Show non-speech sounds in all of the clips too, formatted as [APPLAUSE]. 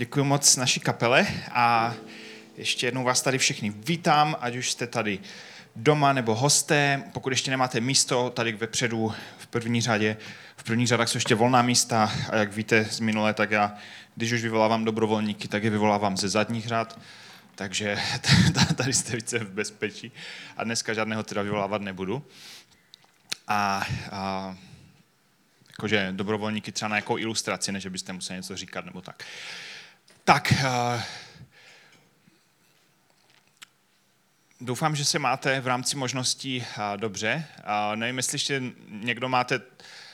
Děkuji moc naší kapele a ještě jednou vás tady všechny vítám, ať už jste tady doma nebo hosté. Pokud ještě nemáte místo, tady vepředu v první řadě, v první řadách jsou ještě volná místa a jak víte z minulé, tak já, když už vyvolávám dobrovolníky, tak je vyvolávám ze zadních řad, takže [LAUGHS] tady jste více v bezpečí a dneska žádného teda vyvolávat nebudu. A, a jakože dobrovolníky třeba na jakou ilustraci, než byste museli něco říkat nebo tak. Tak, uh, doufám, že se máte v rámci možností uh, dobře. Uh, nevím, jestli ještě někdo máte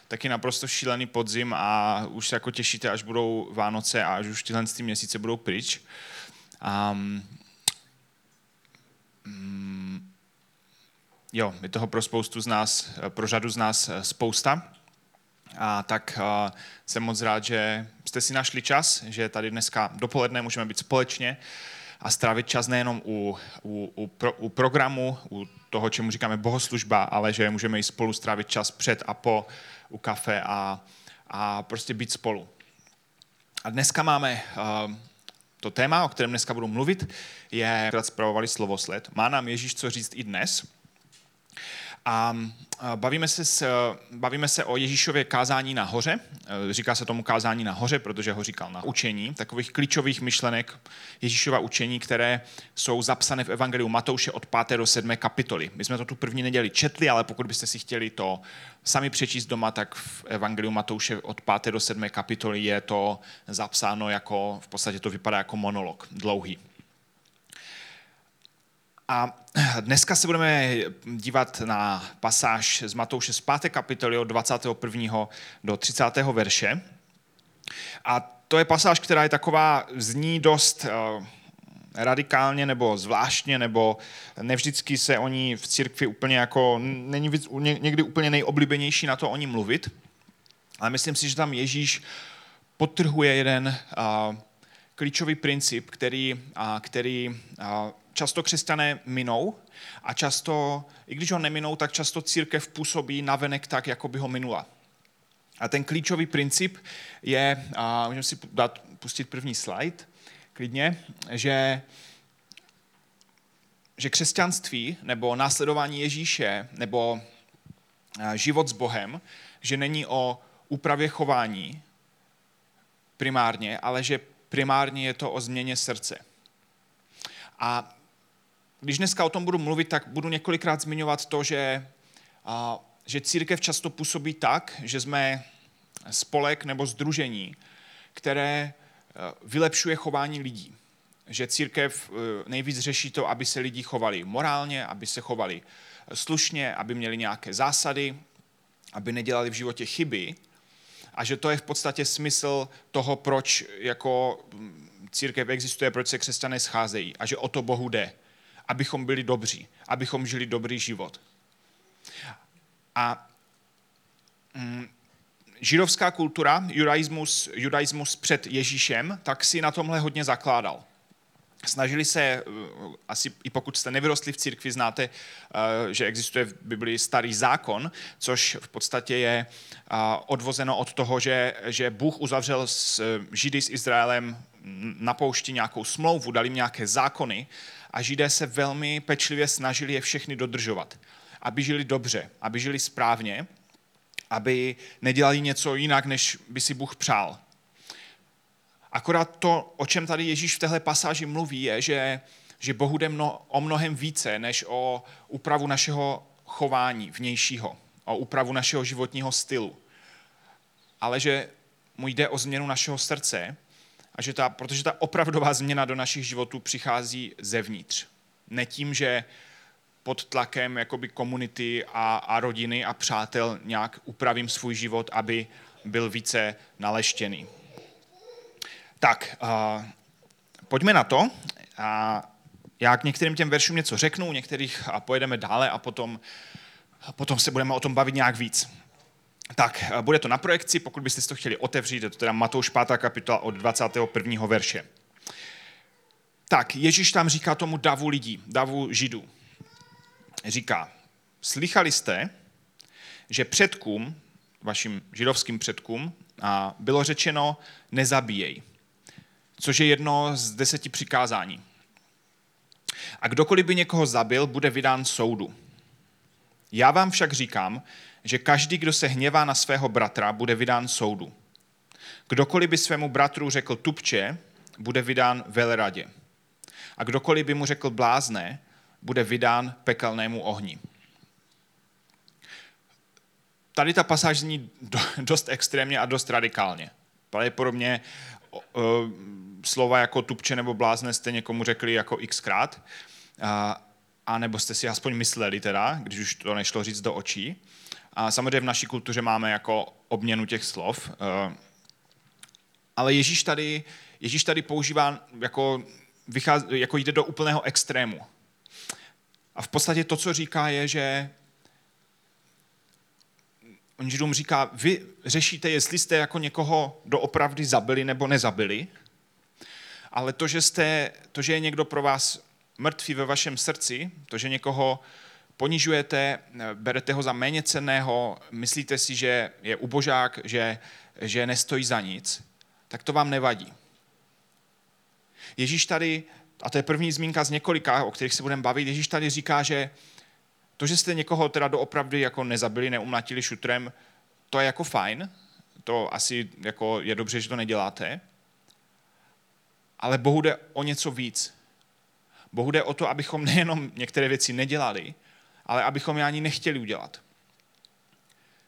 taky naprosto šílený podzim a už se jako těšíte, až budou Vánoce a až už tyhle měsíce budou pryč. Um, jo, je toho pro spoustu z nás, pro řadu z nás spousta. A tak uh, jsem moc rád, že jste si našli čas, že tady dneska dopoledne můžeme být společně a strávit čas nejenom u, u, u, pro, u programu, u toho, čemu říkáme bohoslužba, ale že můžeme i spolu strávit čas před a po u kafe a, a prostě být spolu. A dneska máme to téma, o kterém dneska budu mluvit, je, zpravovali slovosled. Má nám Ježíš co říct i dnes. A bavíme se, s, bavíme se o Ježíšově kázání na hoře. E, říká se tomu kázání na hoře, protože ho říkal na učení, takových klíčových myšlenek Ježíšova učení, které jsou zapsané v Evangeliu Matouše od 5. do 7. kapitoly. My jsme to tu první neděli četli, ale pokud byste si chtěli to sami přečíst doma, tak v Evangeliu Matouše od 5. do 7. kapitoly je to zapsáno jako, v podstatě to vypadá jako monolog, dlouhý. A dneska se budeme dívat na pasáž z Matouše z 5. kapitoly od 21. do 30. verše. A to je pasáž, která je taková, zní dost uh, radikálně nebo zvláštně, nebo nevždycky se o ní v církvi úplně jako, není někdy úplně nejoblíbenější na to o ní mluvit. Ale myslím si, že tam Ježíš potrhuje jeden uh, klíčový princip, který, který často křesťané minou a často, i když ho neminou, tak často církev působí navenek tak, jako by ho minula. A ten klíčový princip je, a můžeme si dát, pustit první slide, klidně, že, že křesťanství nebo následování Ježíše nebo život s Bohem, že není o úpravě chování primárně, ale že primárně je to o změně srdce. A když dneska o tom budu mluvit, tak budu několikrát zmiňovat to, že, a, že církev často působí tak, že jsme spolek nebo združení, které e, vylepšuje chování lidí. Že církev e, nejvíc řeší to, aby se lidi chovali morálně, aby se chovali slušně, aby měli nějaké zásady, aby nedělali v životě chyby. A že to je v podstatě smysl toho, proč jako církev existuje, proč se křesťané scházejí. A že o to Bohu jde abychom byli dobří, abychom žili dobrý život. A mm, židovská kultura, judaismus, judaismus před Ježíšem, tak si na tomhle hodně zakládal. Snažili se, eh, asi i pokud jste nevyrostli v církvi, znáte, eh, že existuje v Biblii starý zákon, což v podstatě je eh, odvozeno od toho, že, že Bůh uzavřel s Židy s Izraelem na poušti nějakou smlouvu, dali jim nějaké zákony a Židé se velmi pečlivě snažili je všechny dodržovat, aby žili dobře, aby žili správně, aby nedělali něco jinak, než by si Bůh přál. Akorát to, o čem tady Ježíš v téhle pasáži mluví, je, že, že Bohu jde mno, o mnohem více, než o úpravu našeho chování vnějšího, o úpravu našeho životního stylu. Ale že mu jde o změnu našeho srdce a že ta, protože ta opravdová změna do našich životů přichází zevnitř. Ne tím, že pod tlakem jakoby komunity a, a rodiny a přátel nějak upravím svůj život, aby byl více naleštěný. Tak, uh, pojďme na to. Uh, já k některým těm veršům něco řeknu, některých a pojedeme dále a potom, a potom se budeme o tom bavit nějak víc. Tak, eh, bude to na projekci, pokud byste si to chtěli otevřít, je to teda Matouš 5. kapitola od 21. verše. Tak, Ježíš tam říká tomu davu lidí, davu židů. Říká, slychali jste, že předkům, vašim židovským předkům, bylo řečeno nezabíjej. což je jedno z deseti přikázání. A kdokoliv by někoho zabil, bude vydán soudu. Já vám však říkám, že každý, kdo se hněvá na svého bratra, bude vydán soudu. Kdokoliv by svému bratru řekl tupče, bude vydán velradě. A kdokoliv by mu řekl blázné, bude vydán pekelnému ohni. Tady ta pasáž zní dost extrémně a dost radikálně. Pravděpodobně slova jako tupče nebo blázne jste někomu řekli jako xkrát, a, a nebo jste si aspoň mysleli teda, když už to nešlo říct do očí. A samozřejmě v naší kultuře máme jako obměnu těch slov. Ale Ježíš tady, Ježíš tady používá jako, vychází, jako jde do úplného extrému. A v podstatě to, co říká, je, že on Židům říká, vy řešíte, jestli jste jako někoho doopravdy zabili nebo nezabili, ale to, že, jste, to, že je někdo pro vás mrtvý ve vašem srdci, to, že někoho ponižujete, berete ho za méně cenného, myslíte si, že je ubožák, že, že nestojí za nic, tak to vám nevadí. Ježíš tady, a to je první zmínka z několika, o kterých se budeme bavit, Ježíš tady říká, že to, že jste někoho teda doopravdy jako nezabili, neumlatili šutrem, to je jako fajn, to asi jako je dobře, že to neděláte, ale Bohu jde o něco víc. Bohu jde o to, abychom nejenom některé věci nedělali, ale abychom je ani nechtěli udělat.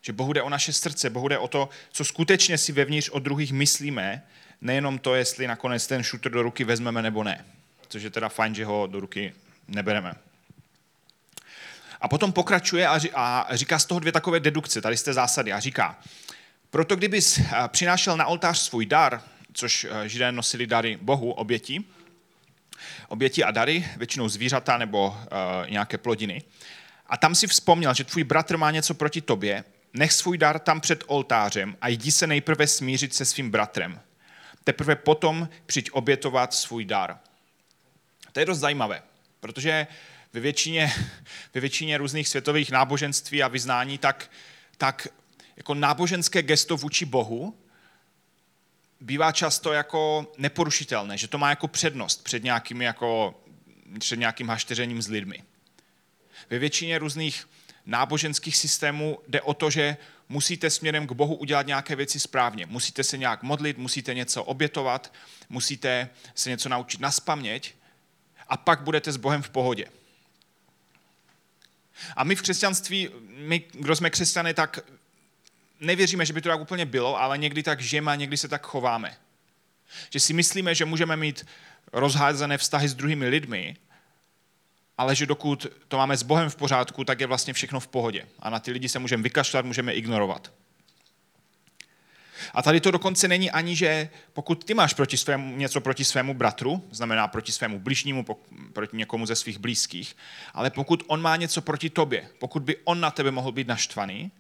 Že Bohu jde o naše srdce, Bohu jde o to, co skutečně si vevnitř od druhých myslíme, nejenom to, jestli nakonec ten šutr do ruky vezmeme nebo ne. Což je teda fajn, že ho do ruky nebereme. A potom pokračuje a říká z toho dvě takové dedukce, tady z té zásady, a říká, proto kdybys přinášel na oltář svůj dar, což eh, židé nosili dary Bohu, oběti, oběti a dary, většinou zvířata nebo uh, nějaké plodiny, a tam si vzpomněl, že tvůj bratr má něco proti tobě, nech svůj dar tam před oltářem a jdi se nejprve smířit se svým bratrem. Teprve potom přijď obětovat svůj dar. To je dost zajímavé, protože ve většině, [LAUGHS] ve většině různých světových náboženství a vyznání, tak, tak jako náboženské gesto vůči Bohu bývá často jako neporušitelné, že to má jako přednost před nějakým, jako, před nějakým hašteřením s lidmi. Ve většině různých náboženských systémů jde o to, že musíte směrem k Bohu udělat nějaké věci správně. Musíte se nějak modlit, musíte něco obětovat, musíte se něco naučit na spaměť a pak budete s Bohem v pohodě. A my v křesťanství, my, kdo jsme křesťany, tak nevěříme, že by to tak úplně bylo, ale někdy tak žijeme a někdy se tak chováme. Že si myslíme, že můžeme mít rozházené vztahy s druhými lidmi, ale že dokud to máme s Bohem v pořádku, tak je vlastně všechno v pohodě. A na ty lidi se můžeme vykašlat, můžeme ignorovat. A tady to dokonce není ani, že pokud ty máš proti svému, něco proti svému bratru, znamená proti svému bližnímu, proti někomu ze svých blízkých, ale pokud on má něco proti tobě, pokud by on na tebe mohl být naštvaný,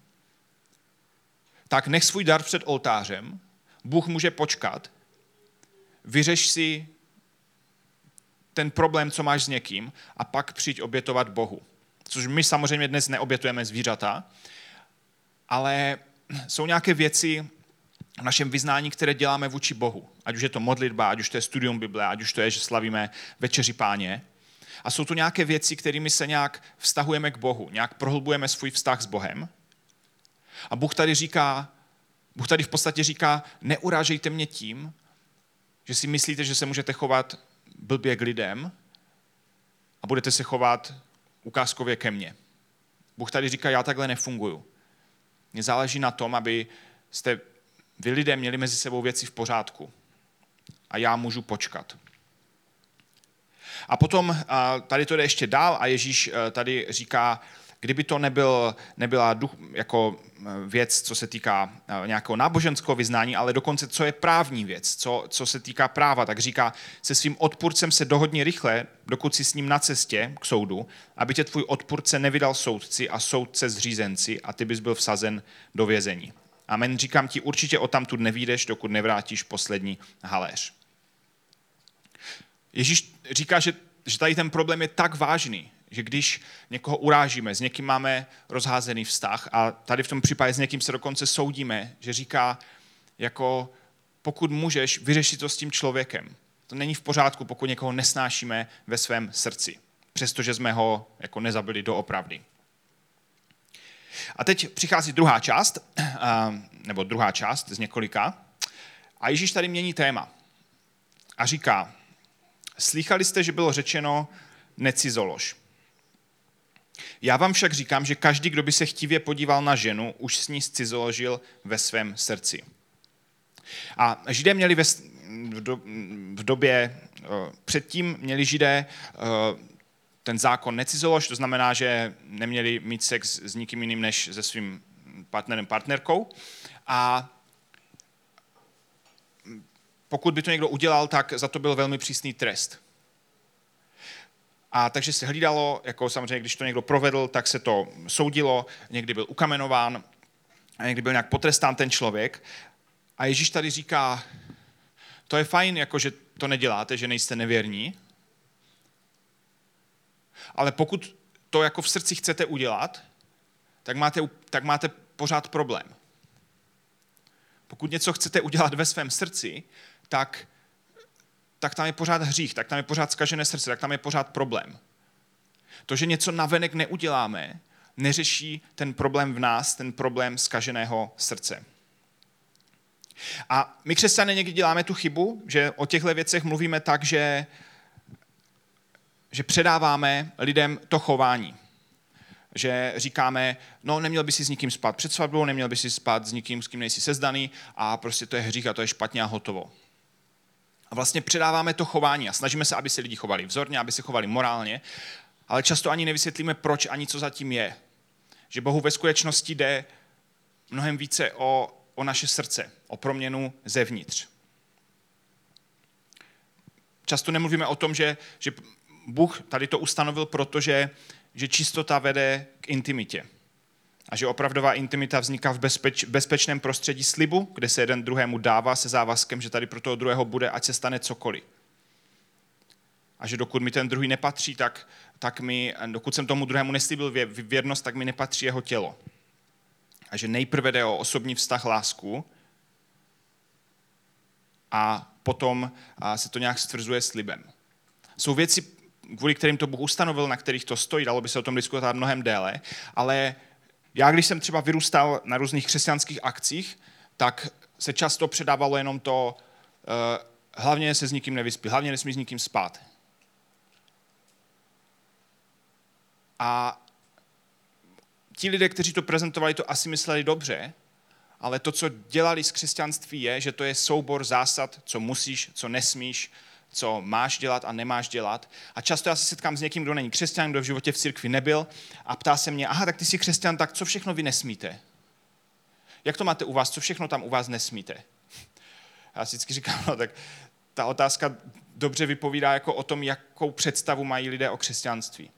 tak nech svůj dar před oltářem, Bůh může počkat, vyřeš si ten problém, co máš s někým a pak přijď obětovat Bohu. Což my samozřejmě dnes neobětujeme zvířata, ale jsou nějaké věci v našem vyznání, které děláme vůči Bohu. Ať už je to modlitba, ať už to je studium Bible, ať už to je, že slavíme večeři páně. A jsou to nějaké věci, kterými se nějak vztahujeme k Bohu, nějak prohlubujeme svůj vztah s Bohem. A Bůh tady říká, Bůh tady v podstatě říká, neurážejte mě tím, že si myslíte, že se můžete chovat blbě k lidem a budete se chovat ukázkově ke mně. Bůh tady říká, já takhle nefunguju. Mně záleží na tom, aby jste vy lidé měli mezi sebou věci v pořádku. A já můžu počkat. A potom tady to jde ještě dál a Ježíš e, tady říká, kdyby to nebyl, nebyla duch, jako e, věc, co se týká e, nějakého náboženského vyznání, ale dokonce co je právní věc, co, co se týká práva, tak říká, se svým odpůrcem se dohodni rychle, dokud si s ním na cestě k soudu, aby tě tvůj odpůrce nevydal soudci a soudce zřízenci a ty bys byl vsazen do vězení. Amen, říkám ti, určitě o tu nevídeš, dokud nevrátíš poslední haléř. Ježíš říká, že, že tady ten problém je tak vážný, že když někoho urážíme, s někým máme rozházený vztah a tady v tom případě s někým se dokonce soudíme, že říká, jako pokud můžeš, vyřešit to s tím člověkem. To není v pořádku, pokud někoho nesnášíme ve svém srdci, přestože jsme ho jako nezabili doopravdy. A teď přichází druhá část, nebo druhá část z několika. A Ježíš tady mění téma. A říká, slychali jste, že bylo řečeno necizolož. Já vám však říkám, že každý, kdo by se chtivě podíval na ženu, už s ní scizoložil ve svém srdci. A židé měli ve, v době předtím měli židé ten zákon necizolož, to znamená, že neměli mít sex s nikým jiným než se svým partnerem, partnerkou. A pokud by to někdo udělal, tak za to byl velmi přísný trest. A takže se hlídalo, jako samozřejmě, když to někdo provedl, tak se to soudilo, někdy byl ukamenován, a někdy byl nějak potrestán ten člověk. A Ježíš tady říká, to je fajn, jako že to neděláte, že nejste nevěrní, ale pokud to jako v srdci chcete udělat, tak máte, tak máte pořád problém. Pokud něco chcete udělat ve svém srdci, tak, tak tam je pořád hřích, tak tam je pořád zkažené srdce, tak tam je pořád problém. To, že něco navenek neuděláme, neřeší ten problém v nás, ten problém zkaženého srdce. A my křesťané někdy děláme tu chybu, že o těchto věcech mluvíme tak, že, že předáváme lidem to chování. Že říkáme, no neměl by si s nikým spát před svatbou, neměl by si spát s nikým, s kým nejsi sezdaný a prostě to je hřích a to je špatně a hotovo. A vlastně předáváme to chování a snažíme se, aby se lidi chovali vzorně, aby se chovali morálně, ale často ani nevysvětlíme, proč ani co zatím je. Že Bohu ve skutečnosti jde mnohem více o, o naše srdce, o proměnu zevnitř. Často nemluvíme o tom, že, že Bůh tady to ustanovil, protože že čistota vede k intimitě. A že opravdová intimita vzniká v bezpeč, bezpečném prostředí slibu, kde se jeden druhému dává se závazkem, že tady pro toho druhého bude, ať se stane cokoliv. A že dokud mi ten druhý nepatří, tak, tak mi, dokud jsem tomu druhému neslíbil věrnost, tak mi nepatří jeho tělo. A že nejprve jde o osobní vztah lásku a potom se to nějak stvrzuje slibem. Jsou věci, kvůli kterým to Bůh ustanovil, na kterých to stojí, dalo by se o tom diskutovat mnohem déle, ale já, když jsem třeba vyrůstal na různých křesťanských akcích, tak se často předávalo jenom to, uh, hlavně se s nikým nevyspí, hlavně nesmí s nikým spát. A ti lidé, kteří to prezentovali, to asi mysleli dobře, ale to, co dělali z křesťanství, je, že to je soubor zásad, co musíš, co nesmíš, co máš dělat a nemáš dělat. A často já se setkám s někým, kdo není křesťan, kdo v životě v církvi nebyl a ptá se mě, aha, tak ty jsi křesťan, tak co všechno vy nesmíte? Jak to máte u vás, co všechno tam u vás nesmíte? Já si vždycky říkám, no tak ta otázka dobře vypovídá jako o tom, jakou představu mají lidé o křesťanství.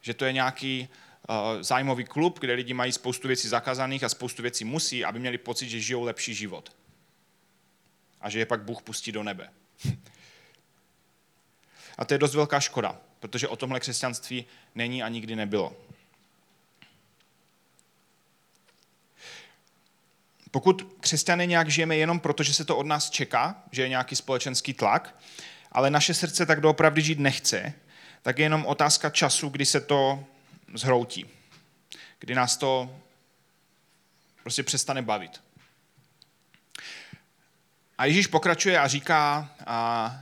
Že to je nějaký uh, zájmový klub, kde lidi mají spoustu věcí zakazaných a spoustu věcí musí, aby měli pocit, že žijou lepší život. A že je pak Bůh pustí do nebe. A to je dost velká škoda, protože o tomhle křesťanství není a nikdy nebylo. Pokud křesťané nějak žijeme jenom proto, že se to od nás čeká, že je nějaký společenský tlak, ale naše srdce tak doopravdy žít nechce, tak je jenom otázka času, kdy se to zhroutí. Kdy nás to prostě přestane bavit. A Ježíš pokračuje a říká, a,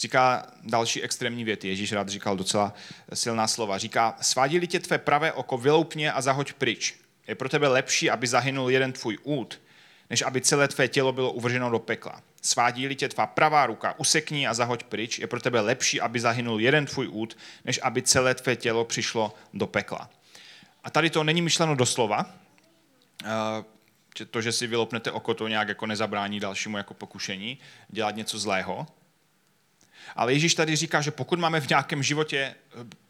říká další extrémní věty. Ježíš rád říkal docela silná slova. Říká, svádí tě tvé pravé oko, vyloupně a zahoď pryč. Je pro tebe lepší, aby zahynul jeden tvůj út, než aby celé tvé tělo bylo uvrženo do pekla. Svádí tě tvá pravá ruka, usekni a zahoď pryč. Je pro tebe lepší, aby zahynul jeden tvůj út, než aby celé tvé tělo přišlo do pekla. A tady to není myšleno doslova, že to, že si vylopnete oko, to nějak jako nezabrání dalšímu jako pokušení dělat něco zlého. Ale Ježíš tady říká, že pokud máme v nějakém životě,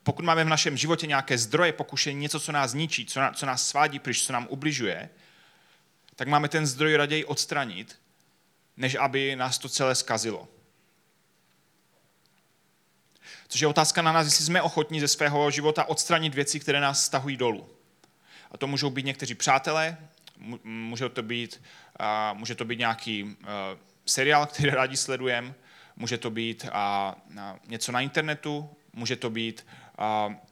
pokud máme v našem životě nějaké zdroje pokušení, něco, co nás ničí, co, nás, co nás svádí pryč, co nám ubližuje, tak máme ten zdroj raději odstranit, než aby nás to celé skazilo. Což je otázka na nás, jestli jsme ochotní ze svého života odstranit věci, které nás stahují dolů. A to můžou být někteří přátelé, může to být, může to být nějaký seriál, který [LAUGHS] rádi sledujeme, může to být něco na internetu, může to být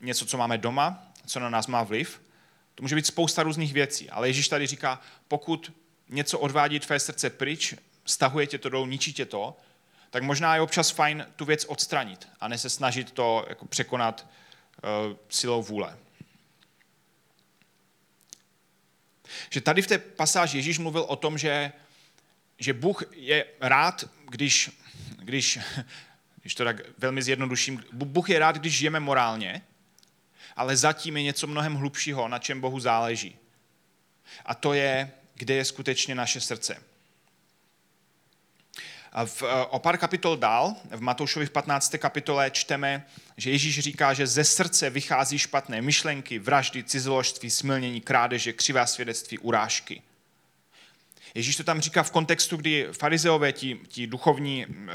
něco, co máme doma, co na nás má vliv. To může být spousta různých věcí, ale Ježíš tady říká, pokud něco odvádí tvé srdce pryč, stahuje tě to dolů, ničí tě to, tak možná je občas fajn tu věc odstranit a ne se snažit to jako překonat uh, silou vůle. Že tady v té pasáži Ježíš mluvil o tom, že, že Bůh je rád, když, když, když to tak velmi zjednoduším, Bůh je rád, když žijeme morálně, ale zatím je něco mnohem hlubšího, na čem Bohu záleží. A to je, kde je skutečně naše srdce. A v, eh, o pár kapitol dál, v Matoušovi v 15. kapitole čteme, že Ježíš říká, že ze srdce vychází špatné myšlenky, vraždy, cizoložství, smilnění, krádeže, křivá svědectví, urážky. Ježíš to tam říká v kontextu, kdy farizeové, ti, ti duchovní eh,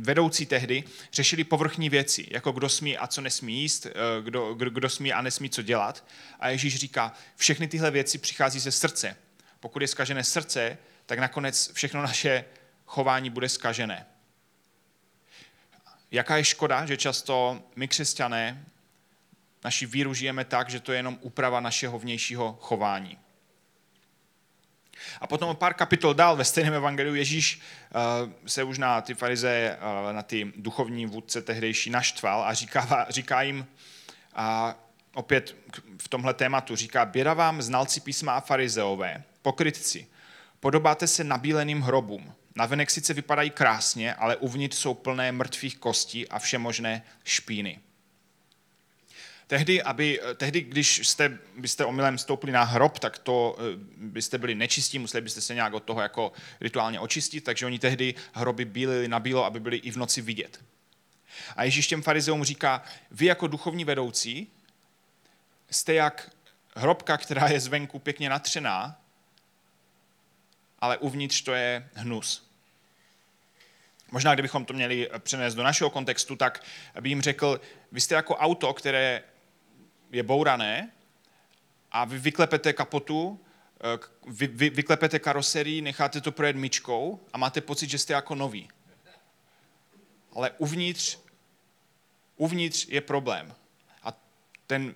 vedoucí tehdy, řešili povrchní věci, jako kdo smí a co nesmí jíst, eh, kdo, kdo, kdo smí a nesmí co dělat. A Ježíš říká, všechny tyhle věci přichází ze srdce. Pokud je skažené srdce, tak nakonec všechno naše chování bude skažené. Jaká je škoda, že často my křesťané naši víru žijeme tak, že to je jenom úprava našeho vnějšího chování. A potom pár kapitol dál ve stejném evangeliu Ježíš uh, se už na ty farize, uh, na ty duchovní vůdce tehdejší naštval a říká, říká jim, a opět v tomhle tématu, říká, běda vám znalci písma a farizeové, pokrytci, podobáte se nabíleným hrobům. Navenek sice vypadají krásně, ale uvnitř jsou plné mrtvých kostí a všemožné špíny. Tehdy, aby, tehdy když jste, byste omylem stoupili na hrob, tak to eh, byste byli nečistí, museli byste se nějak od toho jako rituálně očistit, takže oni tehdy hroby bílili na bílo, aby byli i v noci vidět. A Ježíš těm farizeům říká, vy jako duchovní vedoucí jste jak hrobka, která je zvenku pěkně natřená, ale uvnitř to je hnus. Možná, kdybychom to měli přenést do našeho kontextu, tak by jim řekl, vy jste jako auto, které je bourané a vy vyklepete kapotu, eh, vy, vy, vyklepete karoserii, necháte to projet myčkou a máte pocit, že jste jako nový. Ale uvnitř, uvnitř je problém. A ten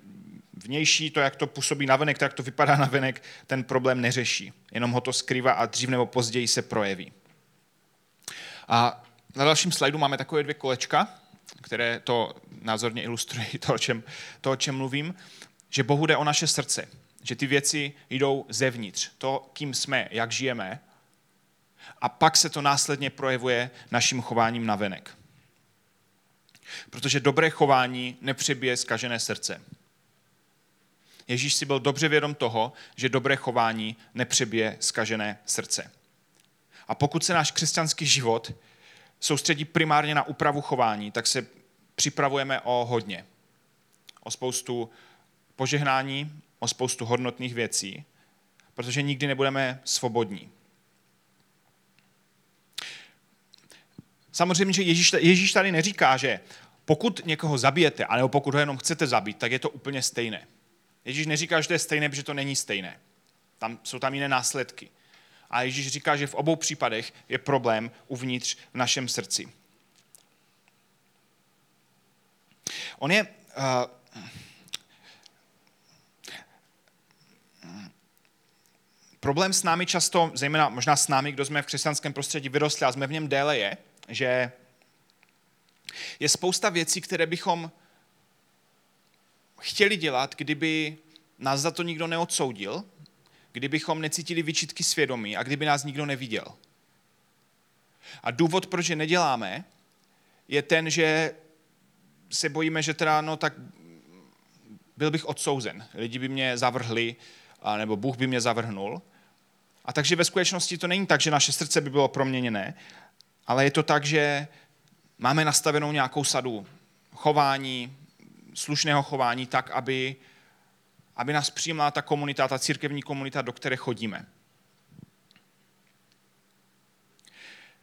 vnější, to, jak to působí navenek, to, jak to vypadá navenek, ten problém neřeší. Jenom ho to skrývá a dřív nebo později se projeví. A na dalším slajdu máme takové dvě kolečka, které to názorně ilustrují [LAUGHS] to, o čem, to, o čem mluvím, že Bohu jde o naše srdce, že ty věci jdou zevnitř, to, kým jsme, jak žijeme, a pak se to následně projevuje naším chováním na venek. Protože dobré chování nepřebije zkažené srdce. Ježíš si byl dobře vědom toho, že dobré chování nepřebije zkažené srdce. A pokud se náš křesťanský život soustředí primárně na úpravu chování, tak se připravujeme o hodně. O spoustu požehnání, o spoustu hodnotných věcí, protože nikdy nebudeme svobodní. Samozřejmě, že Ježíš, Ježíš tady neříká, že pokud někoho zabijete, anebo pokud ho jenom chcete zabít, tak je to úplně stejné. Ježíš neříká, že to je stejné, protože to není stejné. Tam, jsou tam jiné následky. A Ježíš říká, že v obou případech je problém uvnitř v našem srdci. On je... Uh, problém s námi často, zejména možná s námi, kdo jsme v křesťanském prostředí vyrostli a jsme v něm déle, je, že je spousta věcí, které bychom chtěli dělat, kdyby nás za to nikdo neodsoudil, kdybychom necítili vyčitky svědomí a kdyby nás nikdo neviděl. A důvod, proč je neděláme, je ten, že se bojíme, že teda, no tak byl bych odsouzen. Lidi by mě zavrhli, nebo Bůh by mě zavrhnul. A takže ve skutečnosti to není tak, že naše srdce by bylo proměněné, ale je to tak, že máme nastavenou nějakou sadu chování, slušného chování tak, aby aby nás přijímala ta komunita, ta církevní komunita, do které chodíme.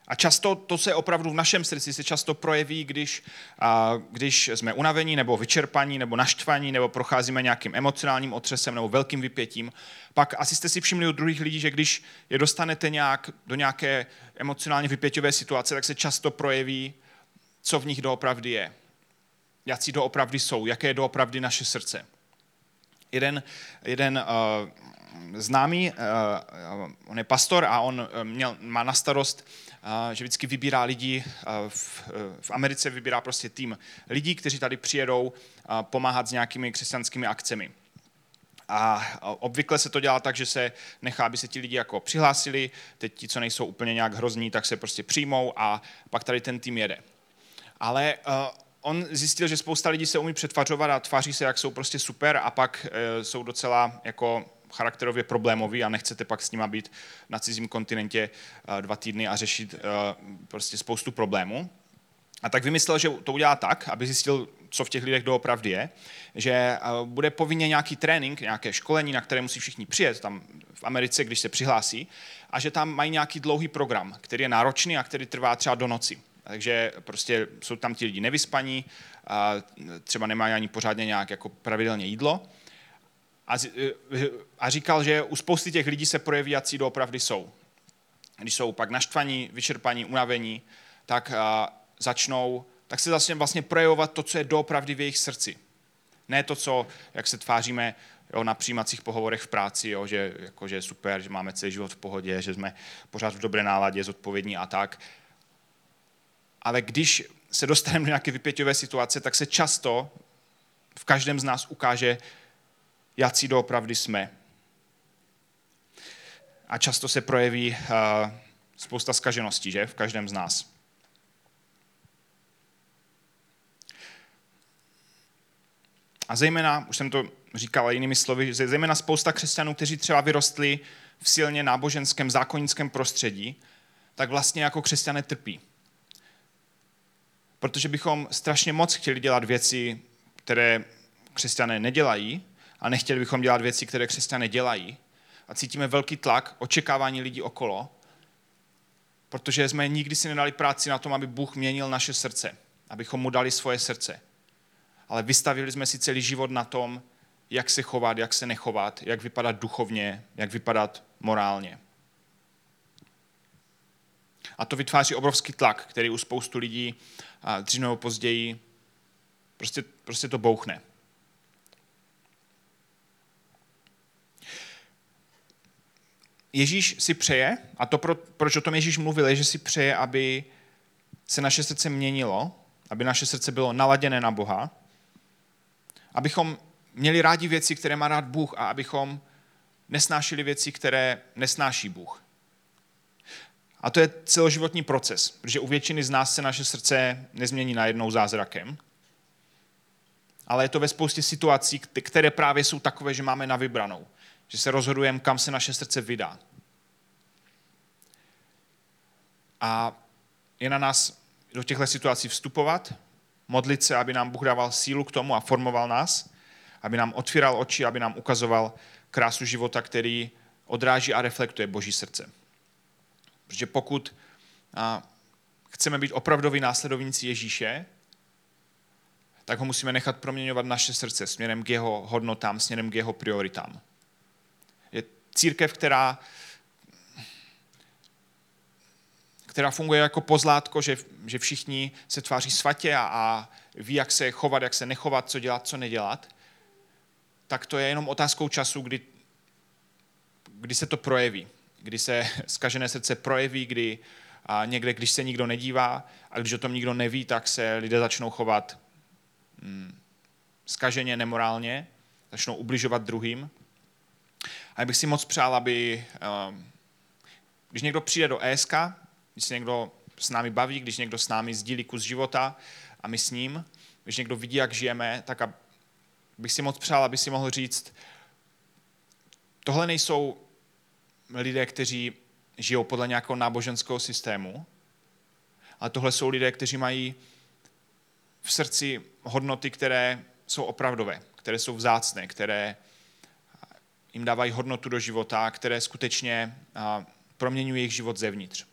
A často to se opravdu v našem srdci se často projeví, když, a, když jsme unavení nebo vyčerpaní nebo naštvaní nebo procházíme nějakým emocionálním otřesem nebo velkým vypětím. Pak asi jste si všimli u druhých lidí, že když je dostanete nějak do nějaké emocionálně vypěťové situace, tak se často projeví, co v nich doopravdy je. Jaký doopravdy jsou, jaké je doopravdy naše srdce. Jeden, jeden uh, známý, uh, on je pastor a on měl, má na starost že vždycky vybírá lidi, v, v Americe vybírá prostě tým lidí, kteří tady přijedou pomáhat s nějakými křesťanskými akcemi. A obvykle se to dělá tak, že se nechá, aby se ti lidi jako přihlásili, teď ti, co nejsou úplně nějak hrozní, tak se prostě přijmou a pak tady ten tým jede. Ale on zjistil, že spousta lidí se umí přetvařovat a tváří se, jak jsou prostě super a pak jsou docela jako charakterově problémový a nechcete pak s nima být na cizím kontinentě eh, dva týdny a řešit eh, prostě spoustu problémů. A tak vymyslel, že to udělá tak, aby zjistil, co v těch lidech doopravdy je, že eh, bude povinně nějaký trénink, nějaké školení, na které musí všichni přijet tam v Americe, když se přihlásí, a že tam mají nějaký dlouhý program, který je náročný a který trvá třeba do noci. Takže prostě jsou tam ti lidi nevyspaní, třeba nemají ani pořádně nějak jako pravidelně jídlo a, eh, a říkal, že u spousty těch lidí se projeví, jaký doopravdy jsou. Když jsou pak naštvaní, vyčerpaní, unavení, tak a, začnou, tak se začne vlastně projevovat to, co je doopravdy v jejich srdci. Ne to, co, jak se tváříme jo, na přijímacích pohovorech v práci, jo, že, jako, že super, že máme celý život v pohodě, že jsme pořád v dobré náladě, zodpovědní a tak. Ale když se dostaneme do nějaké vypěťové situace, tak se často v každém z nás ukáže, jací doopravdy jsme. A často se projeví uh, spousta skažeností, že? V každém z nás. A zejména, už jsem to říkal jinými slovy, zejména spousta křesťanů, kteří třeba vyrostli v silně náboženském, zákonickém prostředí, tak vlastně jako křesťané trpí. Protože bychom strašně moc chtěli dělat věci, které křesťané nedělají, a nechtěli bychom dělat věci, které křesťané dělají. A cítíme velký tlak, očekávání lidí okolo, protože jsme nikdy si nedali práci na tom, aby Bůh měnil naše srdce, abychom mu dali svoje srdce. Ale vystavili jsme si celý život na tom, jak se chovat, jak se nechovat, jak vypadat duchovně, jak vypadat morálně. A to vytváří obrovský tlak, který u spoustu lidí dřív nebo později prostě, prostě to bouchne. Ježíš si přeje, a to pro, proč o tom Ježíš mluvil, je, že si přeje, aby se naše srdce měnilo, aby naše srdce bylo naladěné na Boha, abychom měli rádi věci, které má rád Bůh a abychom nesnášeli věci, které nesnáší Bůh. A to je celoživotní proces, protože u většiny z nás se naše srdce nezmění najednou zázrakem, ale je to ve spoustě situací, které právě jsou takové, že máme na vybranou že se rozhodujeme, kam se naše srdce vydá. A je na nás do těchto situací vstupovat, modlit se, aby nám Bůh dával sílu k tomu a formoval nás, aby nám otvíral oči, aby nám ukazoval krásu života, který odráží a reflektuje Boží srdce. Protože pokud chceme být opravdoví následovníci Ježíše, tak ho musíme nechat proměňovat naše srdce směrem k jeho hodnotám, směrem k jeho prioritám církev, která, která funguje jako pozlátko, že, že všichni se tváří svatě a, a ví, jak se chovat, jak se nechovat, co dělat, co nedělat, tak to je jenom otázkou času, kdy, kdy se to projeví. Kdy se zkažené srdce projeví, kdy a někde, když se nikdo nedívá a když o tom nikdo neví, tak se lidé začnou chovat hmm, skaženě, nemorálně, začnou ubližovat druhým. A já bych si moc přál, aby, ehm, když někdo přijde do ESK, když se někdo s námi baví, když někdo s námi sdílí kus života a my s ním, když někdo vidí, jak žijeme, tak bych si moc přál, aby si mohl říct, tohle nejsou lidé, kteří žijou podle nějakého náboženského systému, ale tohle jsou lidé, kteří mají v srdci hodnoty, které jsou opravdové, které jsou vzácné, které jim dávají hodnotu do života, které skutečně proměňují jejich život zevnitř.